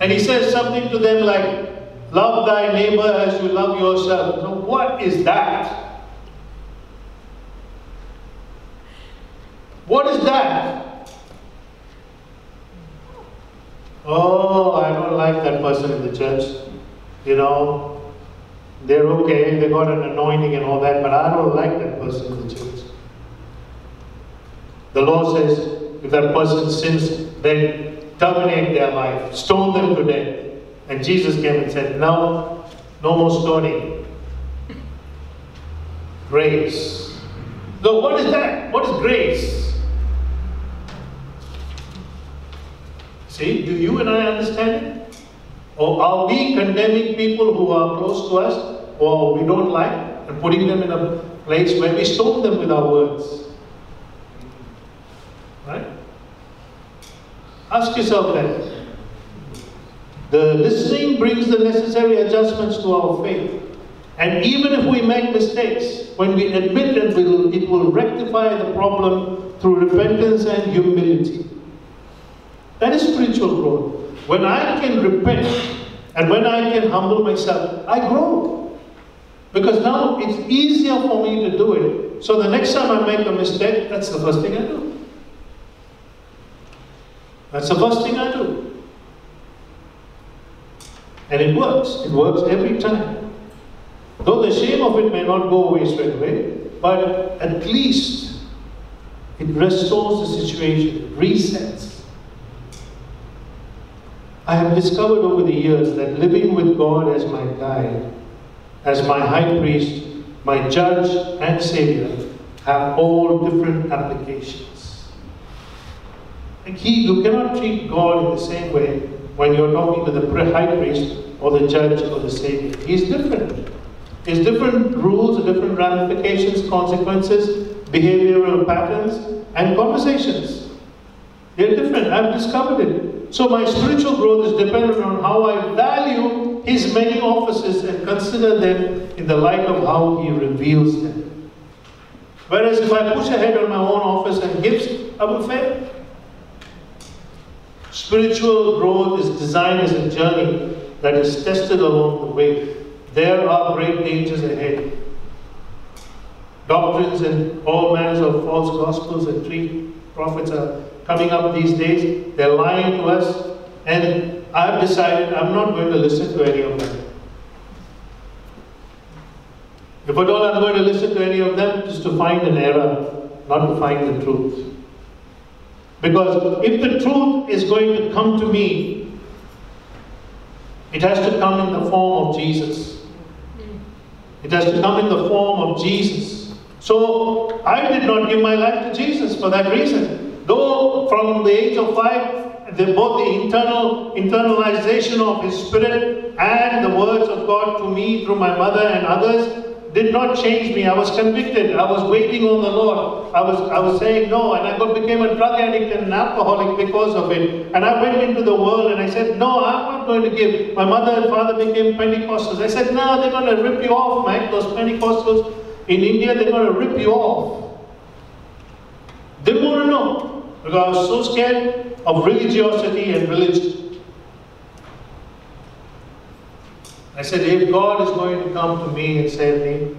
And he says something to them like, Love thy neighbor as you love yourself. Now, what is that? What is that? Oh, I don't like that person in the church. You know, they're okay, they got an anointing and all that, but I don't like that person in the church. The law says if that person sins, then terminate their life, stone them to death. And Jesus came and said, No, no more stoning. Grace. So, what is that? What is grace? See, do you and I understand it? Or are we condemning people who are close to us or we don't like and putting them in a place where we stone them with our words? Right? Ask yourself that. The listening brings the necessary adjustments to our faith. And even if we make mistakes, when we admit it, it will rectify the problem through repentance and humility. That is spiritual growth. When I can repent and when I can humble myself, I grow. Because now it's easier for me to do it. So the next time I make a mistake, that's the first thing I do. That's the first thing I do. And it works. It works every time. Though the shame of it may not go away straight away, but at least it restores the situation, resets. I have discovered over the years that living with God as my guide, as my high priest, my judge and savior, have all different applications. Like he, you cannot treat God in the same way when you're talking to the high priest or the judge or the savior. He's different. There's different rules, different ramifications, consequences, behavioral patterns, and conversations. They're different. I've discovered it. So my spiritual growth is dependent on how I value his many offices and consider them in the light of how he reveals them. Whereas if I push ahead on my own office and gifts, I will fail. Spiritual growth is designed as a journey that is tested along the way. There are great dangers ahead. Doctrines and all manners of false gospels and tree prophets are coming up these days. They're lying to us, and I've decided I'm not going to listen to any of them. If at all I'm going to listen to any of them, just to find an error, not to find the truth. Because if the truth is going to come to me, it has to come in the form of Jesus. It has to come in the form of Jesus. So I did not give my life to Jesus for that reason. Though from the age of five, the, both the internal internalization of His Spirit and the words of God to me through my mother and others did not change me. I was convicted. I was waiting on the Lord. I was, I was saying no, and I got, became a drug addict and an alcoholic because of it. And I went into the world and I said, no, I'm not going to give. My mother and father became Pentecostals. I said, no, they're going to rip you off, Mike. Those Pentecostals in India, they're going to rip you off. Didn't want to know because I was so scared of religiosity and religion. I said, if God is going to come to me and save me,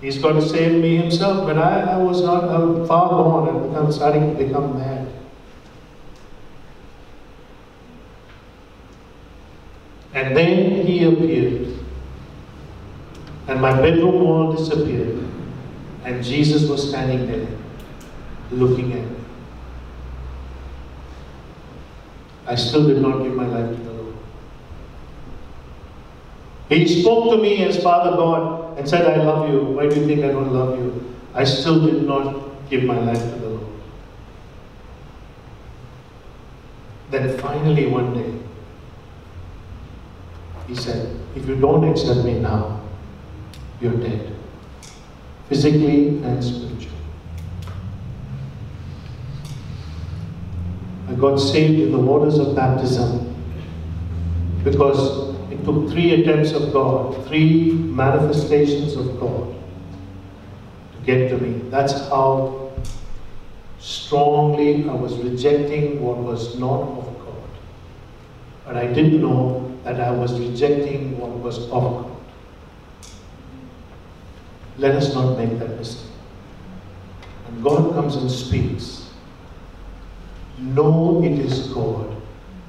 He's going to save me Himself. But I, I was not I'm far gone. And I'm starting to become mad. And then He appeared. And my bedroom wall disappeared. And Jesus was standing there, looking at me. I still did not give my life to the he spoke to me as Father God and said, I love you. Why do you think I don't love you? I still did not give my life to the Lord. Then finally one day, he said, if you don't accept me now, you're dead. Physically and spiritually. I got saved in the waters of baptism because took three attempts of God, three manifestations of God to get to me. That's how strongly I was rejecting what was not of God. But I didn't know that I was rejecting what was of God. Let us not make that mistake. And God comes and speaks, know it is God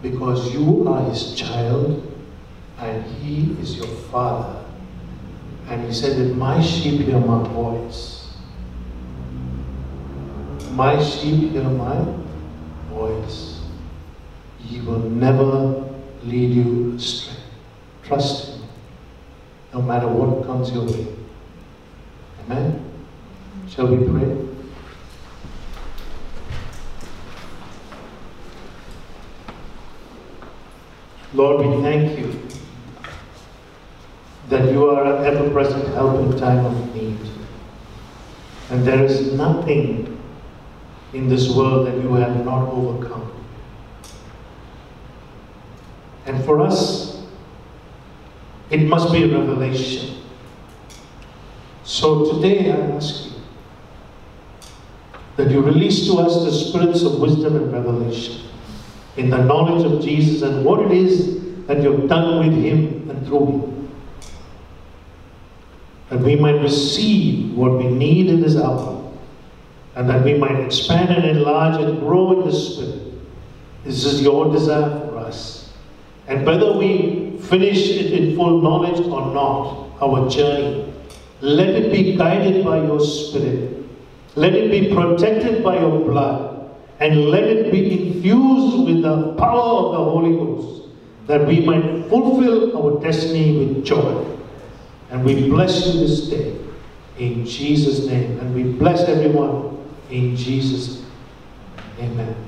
because you are His child and He is your Father. And He said that my sheep hear my voice. My sheep hear my voice. He will never lead you astray. Trust Him, no matter what comes your way. Amen? Shall we pray? Lord, we thank you that you are an ever present help in time of need. And there is nothing in this world that you have not overcome. And for us, it must be a revelation. So today I ask you that you release to us the spirits of wisdom and revelation in the knowledge of Jesus and what it is that you've done with him and through him. That we might receive what we need in this hour and that we might expand and enlarge and grow in the Spirit. This is your desire for us. And whether we finish it in full knowledge or not, our journey, let it be guided by your Spirit. Let it be protected by your blood. And let it be infused with the power of the Holy Ghost, that we might fulfill our destiny with joy. And we bless you this day in Jesus' name. And we bless everyone in Jesus' name. Amen.